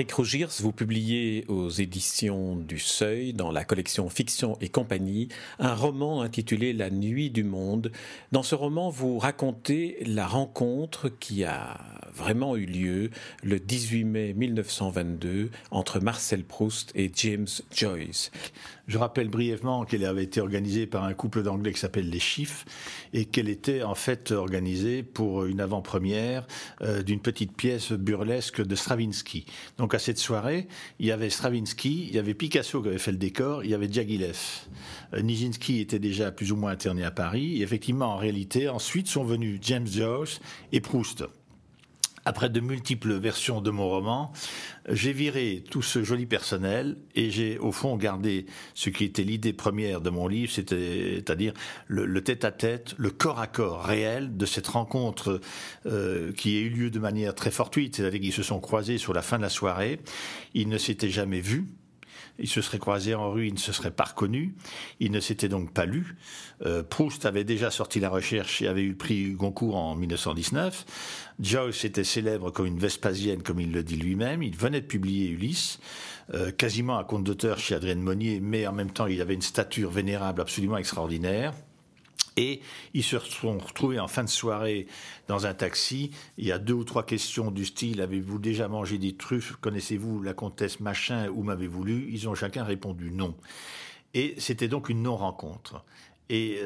Patrick vous publiez aux éditions du Seuil, dans la collection Fiction et compagnie, un roman intitulé La nuit du monde. Dans ce roman, vous racontez la rencontre qui a vraiment eu lieu le 18 mai 1922 entre Marcel Proust et James Joyce. Je rappelle brièvement qu'elle avait été organisée par un couple d'anglais qui s'appelle les Chiffres et qu'elle était en fait organisée pour une avant-première euh, d'une petite pièce burlesque de Stravinsky. Donc à cette soirée, il y avait Stravinsky, il y avait Picasso qui avait fait le décor, il y avait Diaghilev. Euh, Nijinsky était déjà plus ou moins interné à Paris. Et effectivement, en réalité, ensuite sont venus James Joyce et Proust. Après de multiples versions de mon roman, j'ai viré tout ce joli personnel et j'ai au fond gardé ce qui était l'idée première de mon livre, c'est-à-dire le, tête-à-tête, le corps à corps réel de cette rencontre euh, qui a eu lieu de manière très fortuite, c'est-à-dire qu'ils se sont croisés sur la fin de la soirée, ils ne s'étaient jamais vus, ils se seraient croisés en rue, ils ne se seraient pas reconnus, ils ne s'étaient donc pas lus. Euh, Proust avait déjà sorti la recherche et avait eu le prix Goncourt en 1919. Joyce était célèbre comme une Vespasienne, comme il le dit lui-même. Il venait de publier Ulysse, euh, quasiment à compte d'auteur chez Adrienne Monnier, mais en même temps il avait une stature vénérable absolument extraordinaire. Et ils se sont retrouvés en fin de soirée dans un taxi. Il y a deux ou trois questions du style Avez-vous déjà mangé des truffes? Connaissez-vous la comtesse machin Où m'avez-vous lu? Ils ont chacun répondu non. Et c'était donc une non-rencontre. Et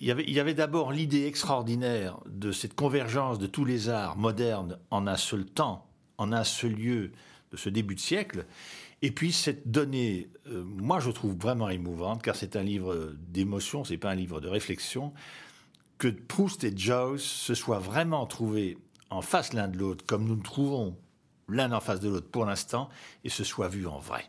il y avait d'abord l'idée extraordinaire de cette convergence de tous les arts modernes en un seul temps, en un seul lieu de ce début de siècle. Et puis cette donnée, euh, moi je trouve vraiment émouvante, car c'est un livre d'émotion, c'est pas un livre de réflexion, que Proust et Joyce se soient vraiment trouvés en face l'un de l'autre, comme nous nous trouvons l'un en face de l'autre pour l'instant, et se soient vus en vrai.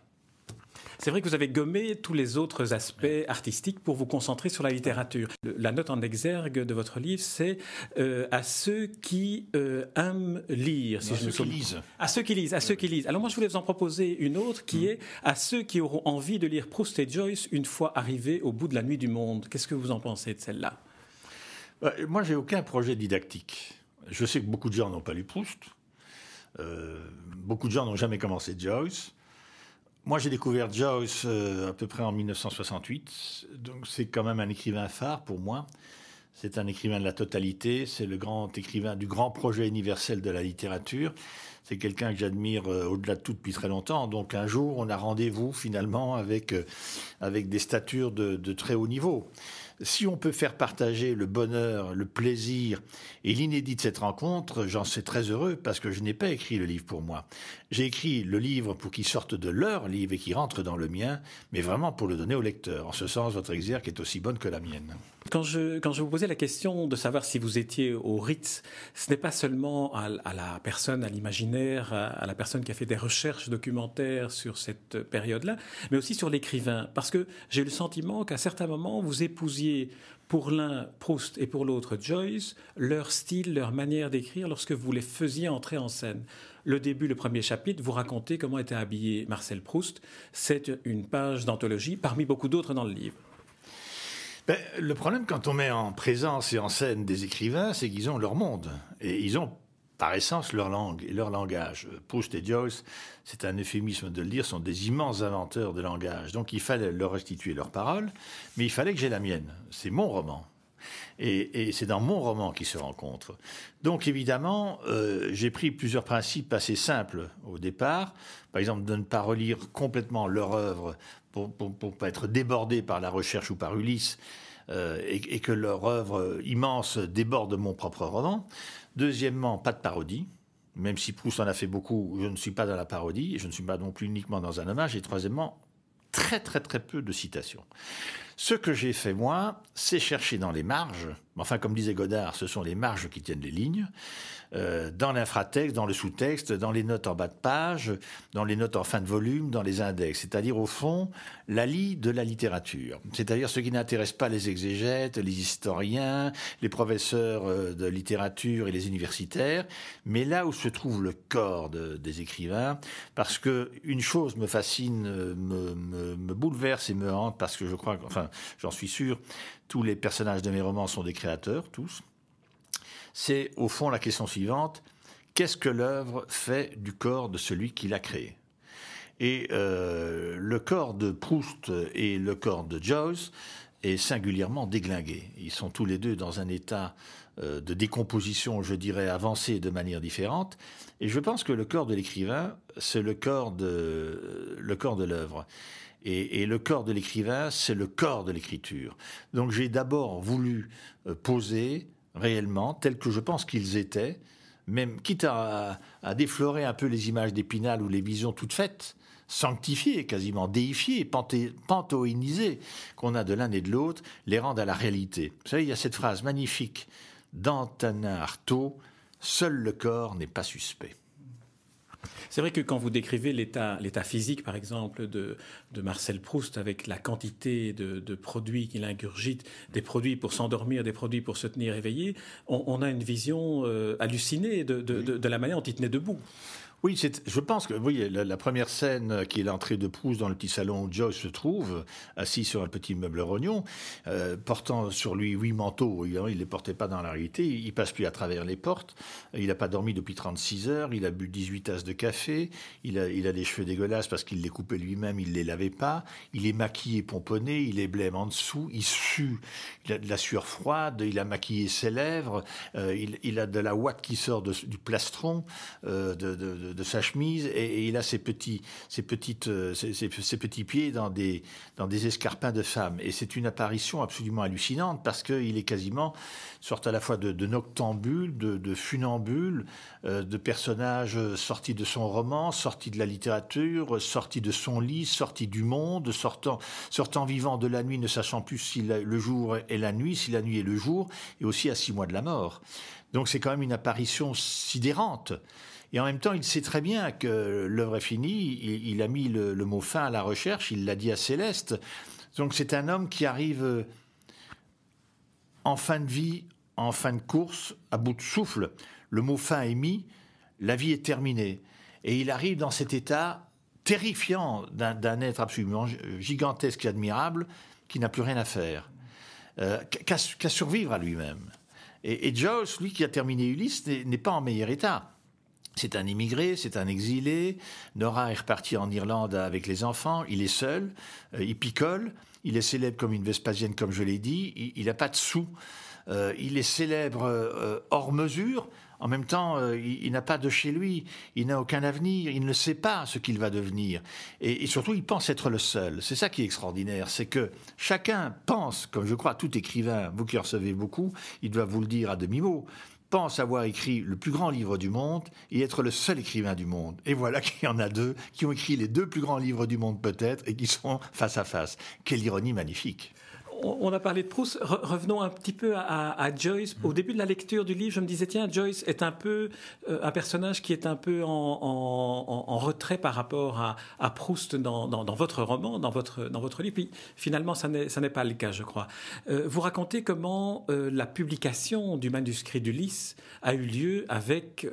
C'est vrai que vous avez gommé tous les autres aspects artistiques pour vous concentrer sur la littérature. La note en exergue de votre livre, c'est euh, à ceux qui euh, aiment lire. Si je ceux qui lisent. À ceux qui lisent, à ceux qui lisent. Alors moi, je voulais vous en proposer une autre qui mm. est à ceux qui auront envie de lire Proust et Joyce une fois arrivés au bout de la nuit du monde. Qu'est-ce que vous en pensez de celle-là? Moi, Moi, j'ai aucun projet didactique. Je sais que beaucoup de gens n'ont pas lu Proust. Euh, beaucoup de gens n'ont jamais commencé Joyce. Moi, j'ai découvert Joyce euh, à peu près en 1968, donc c'est quand même un écrivain phare pour moi. C'est un écrivain de la totalité, c'est le grand écrivain du grand projet universel de la littérature. C'est quelqu'un que j'admire euh, au-delà de tout depuis très longtemps. Donc un jour, on a rendez-vous finalement avec, euh, avec des statures de, de très haut niveau si on peut faire partager le bonheur, le plaisir et l'inédit de cette rencontre, j'en suis très heureux parce que je n'ai pas écrit le livre pour moi. J'ai écrit le livre pour qu'il sorte de leur livre et qu'il rentre dans le mien, mais vraiment pour le donner au lecteur. En ce sens, votre exergue est aussi bonne que la mienne. Quand je, vous posais la question de savoir si vous étiez au Ritz, ce n'est pas seulement à, la personne, à l'imaginaire, à, la personne qui a fait des recherches documentaires sur cette période-là, mais aussi sur l'écrivain. Parce que j'ai eu le sentiment qu'à certains moments, vous épousiez pour l'un Proust et pour l'autre Joyce leur style, leur manière d'écrire lorsque vous les faisiez entrer en scène. Le début, le premier chapitre, vous racontez comment était habillé Marcel Proust. C'est une page d'anthologie parmi beaucoup d'autres dans le livre. Ben, le problème quand on met en présence et en scène des écrivains, c'est qu'ils ont leur monde. Et ils ont par essence leur langue et leur langage. Proust et Joyce, c'est un euphémisme de le dire, sont des immenses inventeurs de langage. Donc il fallait leur restituer leurs paroles, mais il fallait que j'ai la mienne. C'est mon roman. Et, c'est dans mon roman qu'ils se rencontrent. Donc évidemment, euh, j'ai pris plusieurs principes assez simples au départ. Par exemple, de ne pas relire complètement leur œuvre pour ne pas être débordé par la recherche ou par Ulysse, euh, et, et, que leur œuvre immense déborde mon propre roman. Deuxièmement, pas de parodie. Même si Proust en a fait beaucoup, je ne suis pas dans la parodie, et je ne suis pas non plus uniquement dans un hommage. Et troisièmement, très très très peu de citations. Ce que j'ai fait moi, c'est chercher dans les marges, enfin comme disait Godard, ce sont les marges qui tiennent les lignes, euh, dans l'infratexte, dans le sous-texte, dans les notes en bas de page, dans les notes en fin de volume, dans les index. C'est-à-dire, au fond, la lie de la littérature. C'est-à-dire ce qui n'intéresse pas les exégètes, les historiens, les professeurs euh, de littérature et les universitaires, mais là où se trouve le corps des écrivains, parce que une chose me fascine, euh, me, me, bouleverse et me hante, parce que je crois, enfin, j'en suis sûr, tous les personnages de mes romans sont des créateurs, tous c'est au fond la question suivante qu'est-ce que l'œuvre fait du corps de celui qui l'a créé? Et euh, le corps de Proust et le corps de Joyce est singulièrement déglingué. Ils sont tous les deux dans un état euh, de décomposition, je dirais, avancé de manière différente. Et je pense que le corps de l'écrivain, c'est le corps de l'œuvre. Et, le corps de l'écrivain, c'est le corps de l'écriture. Donc j'ai d'abord voulu euh, poser réellement, tels que je pense qu'ils étaient, même quitte à, déflorer un peu les images d'Épinal ou les visions toutes faites, sanctifiées, quasiment déifiées, panthéonisées qu'on a de l'un et de l'autre, les rendre à la réalité. Vous savez, il y a cette phrase magnifique d'Antonin Artaud, Seul le corps n'est pas suspect. C'est vrai que quand vous décrivez l'état, physique, par exemple, de, Marcel Proust, avec la quantité de, produits qu'il ingurgite, des produits pour s'endormir, des produits pour se tenir éveillé, on, a une vision euh, hallucinée de, de, la manière dont il tenait debout. Oui, je pense que oui, la, première scène qui est l'entrée de Proust dans le petit salon où Joyce se trouve, assis sur un petit meuble rognon, euh, portant sur lui huit manteaux. Il ne les portait pas dans la réalité. Il passe plus à travers les portes. Il n'a pas dormi depuis 36 heures. Il a bu 18 tasses de café. Il a, il a des cheveux dégueulasses parce qu'il les coupait lui-même. Il les lavait pas. Il est maquillé, pomponné. Il est blême en dessous. Il sue. Il a de la sueur froide. Il a maquillé ses lèvres. Euh, il, a de la ouate qui sort du plastron euh, sa chemise et, il a ses petits, ses petites, euh, ses, petits pieds dans des, dans des escarpins de femme. Et c'est une apparition absolument hallucinante parce qu'il est quasiment sorte à la fois de, de noctambule, de, de funambule, euh, de personnages sortis de son roman, sortis de la littérature, sortis de son lit, sortis du monde, sortant, sortant vivant de la nuit, ne sachant plus si le jour est la nuit, si la nuit est le jour, et aussi à six mois de la mort. Donc c'est quand même une apparition sidérante. Et en même temps, il sait très bien que l'œuvre est finie. Il, a mis le, mot fin à la recherche. Il l'a dit à Céleste. Donc c'est un homme qui arrive euh, en fin de vie, en fin de course, à bout de souffle. Le mot fin est mis. La vie est terminée. Et il arrive dans cet état terrifiant d'un être absolument gigantesque et admirable qui n'a plus rien à faire, euh, qu'à survivre à lui-même. Et, et Joyce, lui qui a terminé Ulysse, n'est pas en meilleur état. C'est un immigré, c'est un exilé. Nora est reparti en Irlande avec les enfants. Il est seul, euh, il picole. Il est célèbre comme une Vespasienne, comme je l'ai dit. Il n'a pas de sous. Euh, il est célèbre euh, hors mesure. En même temps, il, n'a pas de chez lui. Il n'a aucun avenir. Il ne sait pas ce qu'il va devenir. Et, et, surtout, il pense être le seul. C'est ça qui est extraordinaire. C'est que chacun pense, comme je crois tout écrivain, vous qui recevez beaucoup, il doit vous le dire à demi-mot pense avoir écrit le plus grand livre du monde et être le seul écrivain du monde. Et voilà qu'il y en a deux qui ont écrit les deux plus grands livres du monde peut-être et qui sont face à face. Quelle ironie magnifique on a parlé de Proust. revenons un petit peu à, Joyce. Au début de la lecture du livre, je me disais tiens, Joyce est un peu euh, un personnage qui est un peu en, retrait par rapport à, Proust dans, votre roman, dans votre dans votre livre. Puis finalement, ça n'est pas le cas, je crois. Euh, vous racontez comment euh, la publication du manuscrit d'Ulysse a eu lieu avec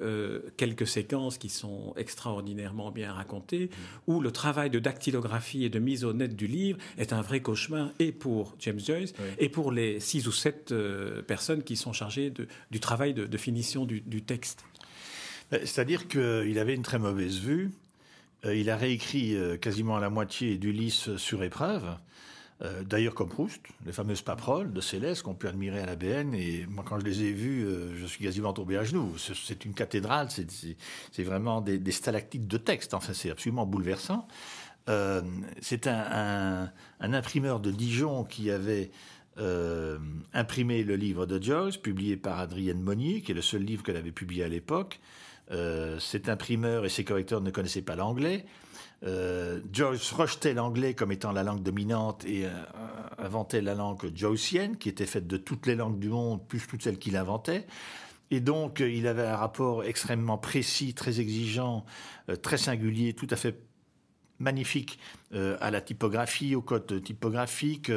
quelques séquences qui sont extraordinairement bien racontées, où le travail de dactylographie et de mise au net du livre est un vrai cauchemar et pour James Joyce, et pour les six ou sept euh, personnes qui sont chargées du travail de, finition du, texte. Euh, c'est-à-dire qu'il avait une très mauvaise vue. Euh, il a réécrit quasiment la moitié d'Ulysse sur épreuve. D'ailleurs, comme Proust, les fameuses paperoles de Céleste qu'on peut admirer à la BN. Et moi, quand je les ai vues, je suis quasiment tombé à genoux. C'est une cathédrale, c'est vraiment des, des, stalactites de texte. Enfin, c'est absolument bouleversant. Euh, c'est un, imprimeur de Dijon qui avait euh, imprimé le livre de Joyce, publié par Adrienne Monnier, qui est le seul livre qu'elle avait publié à l'époque. Euh, cet imprimeur et ses correcteurs ne connaissaient pas l'anglais. Joyce rejetait l'anglais comme étant la langue dominante et inventait la langue joycienne, qui était faite de toutes les langues du monde, plus toutes celles qu'il inventait. Et donc, il avait un rapport extrêmement précis, très exigeant, très singulier, tout à fait magnifique à la typographie, au code typographique,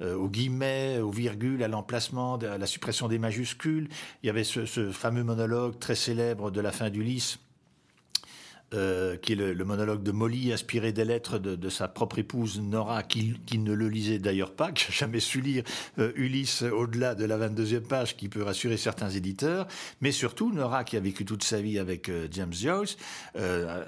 aux guillemets, aux virgules, à l'emplacement, à la suppression des majuscules. Il y avait ce, ce fameux monologue très célèbre de la fin d'Ulysse euh, qui est le, monologue de Molly, inspiré des lettres de, sa propre épouse Nora, qui, ne le lisait d'ailleurs pas, que j'ai jamais su lire euh, Ulysse au-delà de la 22e page, qui peut rassurer certains éditeurs, mais surtout Nora, qui a vécu toute sa vie avec euh, James Joyce,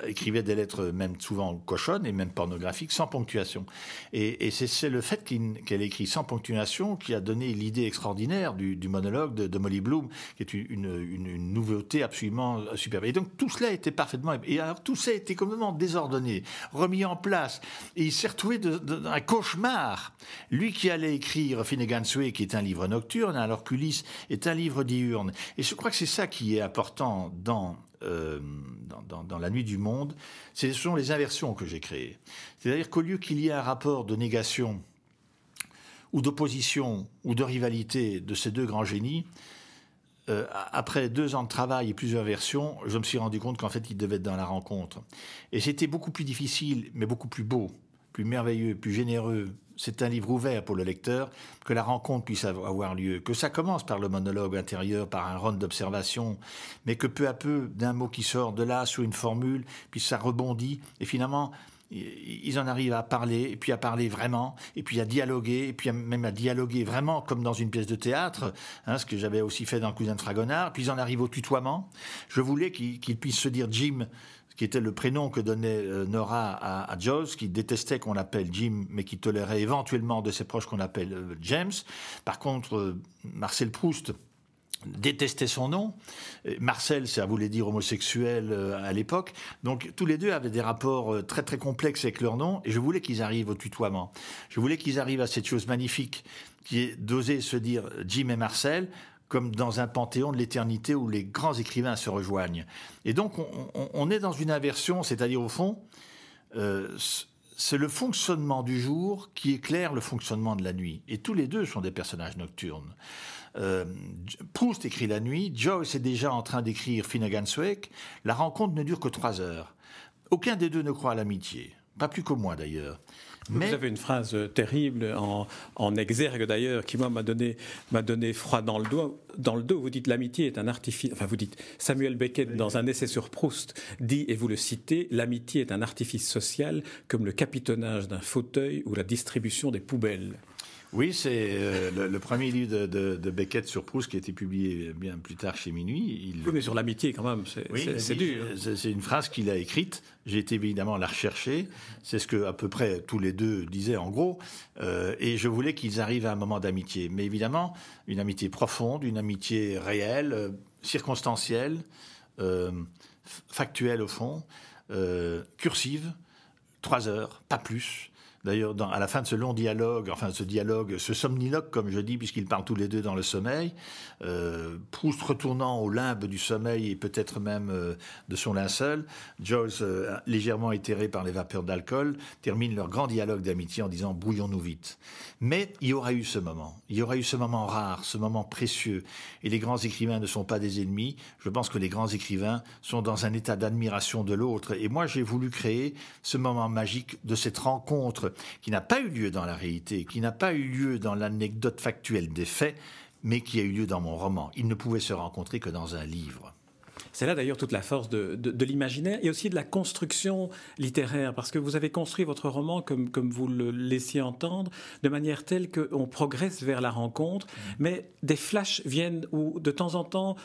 écrivait des lettres même souvent cochonnes et même pornographiques, sans ponctuation. Et, c'est le fait qu'elle écrit sans ponctuation qui a donné l'idée extraordinaire du, monologue de, Molly Bloom, qui est une, nouveauté absolument superbe. Et donc tout cela était parfaitement tout ça été complètement désordonné, remis en place. Et il s'est retrouvé dans un cauchemar. Lui qui allait écrire Finnegan's Wake, qui est un livre nocturne, alors qu'Ulysse est un livre diurne. Et je crois que c'est ça qui est important dans euh, dans, La Nuit du Monde, ce sont les inversions que j'ai créées. C'est-à-dire qu'au lieu qu'il y ait un rapport de négation ou d'opposition ou de rivalité de ces deux grands génies, euh, après deux ans de travail et plusieurs versions, je me suis rendu compte qu'en fait, il devait être dans la rencontre. Et c'était beaucoup plus difficile, mais beaucoup plus beau, plus merveilleux, plus généreux. C'est un livre ouvert pour le lecteur, que la rencontre puisse avoir lieu, que ça commence par le monologue intérieur, par un round d'observation, mais que peu à peu, d'un mot qui sort de là, sur une formule, puis ça rebondit, et finalement, ils en arrivent à parler, et puis à parler vraiment, et puis à dialoguer, et puis même à dialoguer vraiment comme dans une pièce de théâtre, hein, ce que j'avais aussi fait dans Cousin de Fragonard, puis ils en arrivent au tutoiement. Je voulais qu'ils puissent se dire Jim, qui était le prénom que donnait euh, Nora à, à Jones, qui détestait qu'on l'appelle Jim, mais qui tolérait éventuellement de ses proches qu'on appelle euh, James. Par contre, euh, Marcel Proust, détestait son nom. Marcel, ça voulait dire homosexuel euh, à l'époque. Donc tous les deux avaient des rapports euh, très très complexes avec leur nom et je voulais qu'ils arrivent au tutoiement. Je voulais qu'ils arrivent à cette chose magnifique qui est d'oser se dire Jim et Marcel comme dans un panthéon de l'éternité où les grands écrivains se rejoignent. Et donc on, est dans une inversion, c'est-à-dire au fond, euh, c'est le fonctionnement du jour qui éclaire le fonctionnement de la nuit. Et tous les deux sont des personnages nocturnes. Euh, Proust écrit la nuit, Joyce est déjà en train d'écrire Finnegan's Wake. La rencontre ne dure que trois heures. Aucun des deux ne croit à l'amitié, pas plus que moi d'ailleurs. Mais... Vous avez une phrase euh, terrible en, exergue d'ailleurs qui moi m'a donné m'a donné froid dans le dos. Dans le dos, vous dites l'amitié est un artifice. Enfin, vous dites Samuel Beckett dans un essai sur Proust dit et vous le citez l'amitié est un artifice social comme le capitonnage d'un fauteuil ou la distribution des poubelles. Oui, c'est euh, le, premier livre de, Beckett sur Proust qui a été publié bien plus tard chez Minuit. Il... Oui, mais sur l'amitié quand même, c'est dur. C'est une phrase qu'il a écrite. J'ai été évidemment la rechercher. C'est ce que à peu près tous les deux disaient en gros. Euh, et je voulais qu'ils arrivent à un moment d'amitié. Mais évidemment, une amitié profonde, une amitié réelle, euh, circonstancielle, factuelle au fond, cursive, trois heures, pas plus. D'ailleurs, à la fin de ce long dialogue, enfin ce dialogue, ce somniloque, comme je dis, puisqu'ils parlent tous les deux dans le sommeil, euh, Proust retournant au limbe du sommeil et peut-être même euh, de son linceul, Joyce, euh, légèrement éthéré par les vapeurs d'alcool, termine leur grand dialogue d'amitié en disant brouillons-nous vite. Mais il y aura eu ce moment, il y aura eu ce moment rare, ce moment précieux. Et les grands écrivains ne sont pas des ennemis. Je pense que les grands écrivains sont dans un état d'admiration de l'autre. Et moi, j'ai voulu créer ce moment magique de cette rencontre qui n'a pas eu lieu dans la réalité, qui n'a pas eu lieu dans l'anecdote factuelle des faits, mais qui a eu lieu dans mon roman. Ils ne pouvaient se rencontrer que dans un livre. C'est là d'ailleurs toute la force de, l'imaginaire et aussi de la construction littéraire, parce que vous avez construit votre roman, comme, comme vous le laissiez entendre, de manière telle qu'on progresse vers la rencontre, mmh. mais des flashs viennent, ou de temps en temps,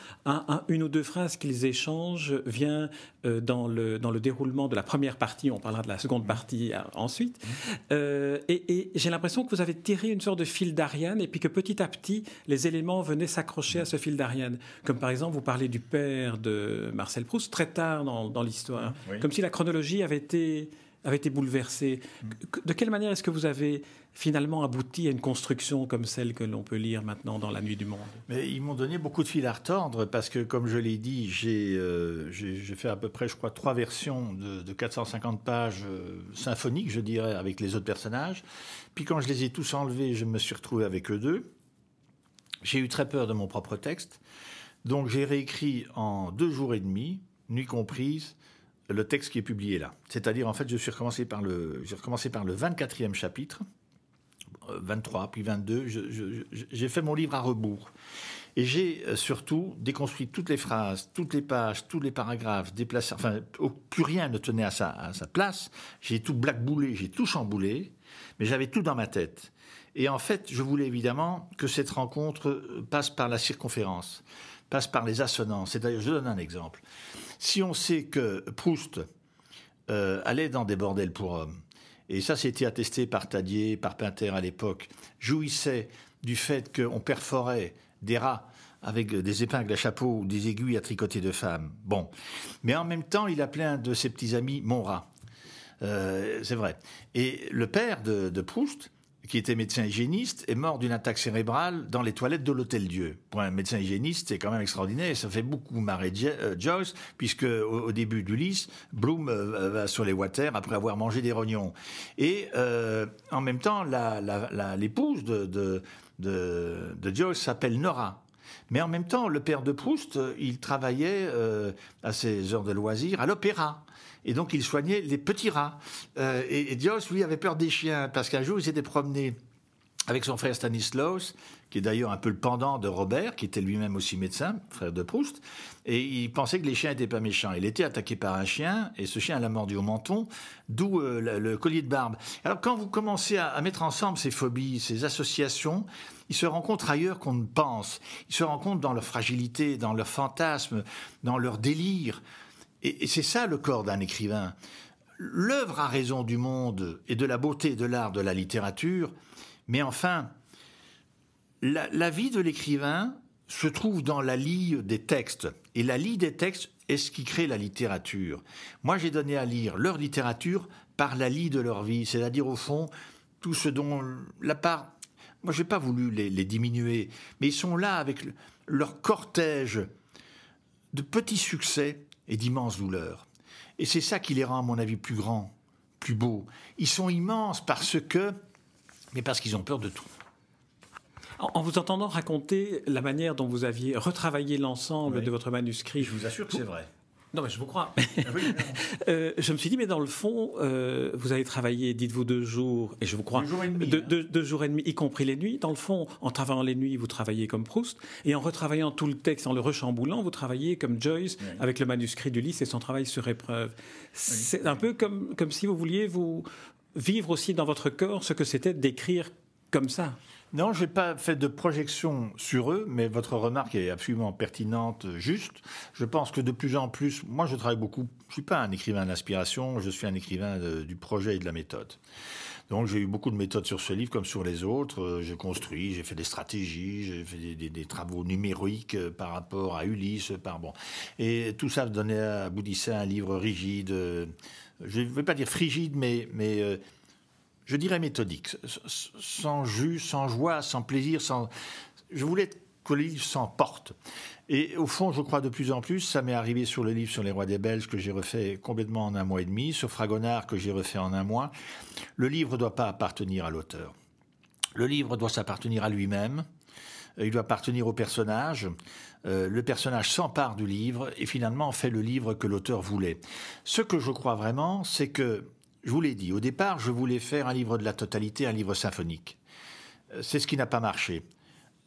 une ou deux phrases qu'ils échangent vient euh, dans, le, dans le déroulement de la première partie, on parlera de la seconde partie euh, ensuite, mmh. euh, et, j'ai l'impression que vous avez tiré une sorte de fil d'Ariane, et puis que petit à petit, les éléments venaient s'accrocher à ce fil d'Ariane. Comme par exemple, vous parlez du père de Marcel Proust très tard dans, l'histoire, comme si la chronologie avait été, avait été bouleversée. De quelle manière est-ce que vous avez finalement abouti à une construction comme celle que l'on peut lire maintenant dans La Nuit du Monde? Mais Ils m'ont donné beaucoup de fil à retordre parce que, comme je l'ai dit, j'ai euh, fait à peu près, je crois, trois versions de, 450 pages euh, symphoniques, je dirais, avec les autres personnages. Puis quand je les ai tous enlevés, je me suis retrouvé avec eux deux. J'ai eu très peur de mon propre texte Donc j'ai réécrit en deux jours et demi, nuit comprise, le texte qui est publié là. C'est-à-dire, en fait, je suis recommencé par le, j'ai recommencé par le 24e chapitre, 23, euh, puis 22. J'ai fait mon livre à rebours. Et j'ai euh, surtout déconstruit toutes les phrases, toutes les pages, tous les paragraphes, déplacé, enfin, plus rien ne tenait à sa, place. J'ai tout blackboulé, j'ai tout chamboulé, mais j'avais tout dans ma tête. Et en fait, je voulais évidemment que cette rencontre euh, passe par la circonférence, passe par les assonances. C'est-à-dire, je donne un exemple. Si on sait que Proust euh, allait dans des bordels pour hommes, et ça c'était attesté par Tadier, par Pinter à l'époque, jouissait du fait qu'on perforait des rats avec des épingles à chapeau ou des aiguilles à tricoter de femmes. Bon. Mais en même temps, il appelait un de ses petits amis mon rat. Euh, c'est vrai. Et le père de Proust qui était médecin hygiéniste, est mort d'une attaque cérébrale dans les toilettes de l'Hôtel Dieu. Pour un médecin hygiéniste, c'est quand même extraordinaire et ça fait beaucoup marrer euh, Joyce, puisque au, début d'Ulysse, Bloom euh, va sur les water après avoir mangé des rognons. Et euh, en même temps, l'épouse de, de, de, Joyce s'appelle Nora. Mais en même temps, le père de Proust, il travaillait à ses heures de loisirs à l'opéra et donc il soignait les petits rats. Euh, et, Dios, lui, avait peur des chiens, parce qu'un jour, il s'était promené avec son frère Stanislaus, qui est d'ailleurs un peu le pendant de Robert, qui était lui-même aussi médecin, frère de Proust, et il pensait que les chiens n'étaient pas méchants. Il était attaqué par un chien, et ce chien l'a mordu au menton, d'où euh, le, collier de barbe. Alors quand vous commencez à, mettre ensemble ces phobies, ces associations, ils se rencontrent ailleurs qu'on ne pense. Ils se rencontrent dans leur fragilité, dans leur fantasme, dans leur délire. Et, c'est ça le corps d'un écrivain. L'œuvre a raison du monde et de la beauté de l'art, de la littérature, mais enfin, la, vie de l'écrivain se trouve dans la lie des textes. Et la lie des textes est ce qui crée la littérature. Moi, j'ai donné à lire leur littérature par la lie de leur vie, c'est-à-dire au fond tout ce dont la part. Moi, je n'ai pas voulu les, les, diminuer, mais ils sont là avec leur cortège de petits succès et d'immenses douleurs. Et c'est ça qui les rend, à mon avis, plus grands, plus beaux. Ils sont immenses parce que, mais parce qu'ils ont peur de tout. En vous entendant raconter la manière dont vous aviez retravaillé l'ensemble de votre manuscrit. Je vous assure que c'est vrai. Non, mais je vous crois. Ah euh, je me suis dit, mais dans le fond, euh, vous avez travaillé, dites-vous, deux jours, et je vous crois, deux jours et demi, deux, jours et demi, y compris les nuits. Dans le fond, en travaillant les nuits, vous travaillez comme Proust, et en retravaillant tout le texte, en le rechamboulant, vous travaillez comme Joyce avec le manuscrit d'Ulysse et son travail sur épreuve. C'est un peu comme, comme si vous vouliez vous vivre aussi dans votre corps ce que c'était d'écrire comme ça. Non, je n'ai pas fait de projection sur eux, mais votre remarque est absolument pertinente, juste. Je pense que de plus en plus, moi je travaille beaucoup, je ne suis pas un écrivain d'inspiration, je suis un écrivain du projet et de la méthode. Donc j'ai eu beaucoup de méthodes sur ce livre comme sur les autres. Euh, j'ai construit, j'ai fait des stratégies, j'ai fait des, travaux numériques euh, par rapport à Ulysse, par. Et tout ça donnait aboutissait à un livre rigide. Euh, je ne vais pas dire frigide, mais je dirais méthodique, sans jus, sans joie, sans plaisir, sans. Je voulais que le livre s'emporte. Et au fond, je crois de plus en plus, ça m'est arrivé sur le livre sur les rois des Belges que j'ai refait complètement en un mois et demi, sur Fragonard que j'ai refait en un mois. Le livre ne doit pas appartenir à l'auteur. Le livre doit s'appartenir à lui-même. Il doit appartenir au personnage. Euh, le personnage s'empare du livre et finalement fait le livre que l'auteur voulait. Ce que je crois vraiment, c'est que je vous l'ai dit, au départ, je voulais faire un livre de la totalité, un livre symphonique. Euh, c'est ce qui n'a pas marché.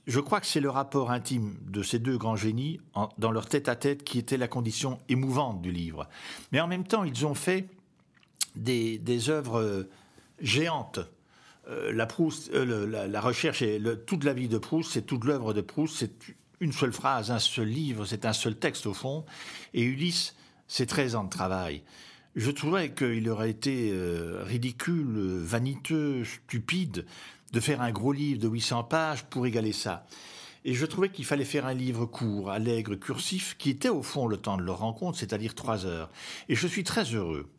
Je crois que c'est le rapport intime de ces deux grands génies dans leur tête-à-tête qui était la condition émouvante du livre. Mais en même temps, ils ont fait des, œuvres euh, géantes. Euh, la, recherche et toute la vie de Proust, c'est toute l'œuvre de Proust, c'est une seule phrase, un seul livre, c'est un seul texte au fond. Et Ulysse, c'est 13 ans de travail. Je trouvais qu'il aurait été euh, ridicule, vaniteux, stupide de faire un gros livre de 800 pages pour égaler ça. Et je trouvais qu'il fallait faire un livre court, allègre, cursif, qui était au fond le temps de leur rencontre, c'est-à-dire trois heures. Et je suis très heureux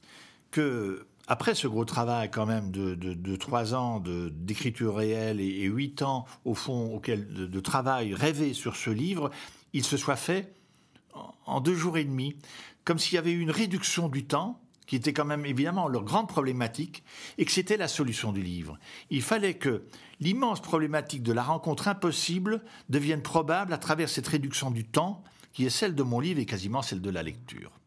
que, après ce gros travail quand même de, trois ans d'écriture réelle et, huit ans au fond auquel, de, travail rêvé sur ce livre, il se soit fait en deux jours et demi, comme s'il y avait eu une réduction du temps qui était quand même évidemment leur grande problématique, et que c'était la solution du livre. Il fallait que l'immense problématique de la rencontre impossible devienne probable à travers cette réduction du temps, qui est celle de mon livre et quasiment celle de la lecture.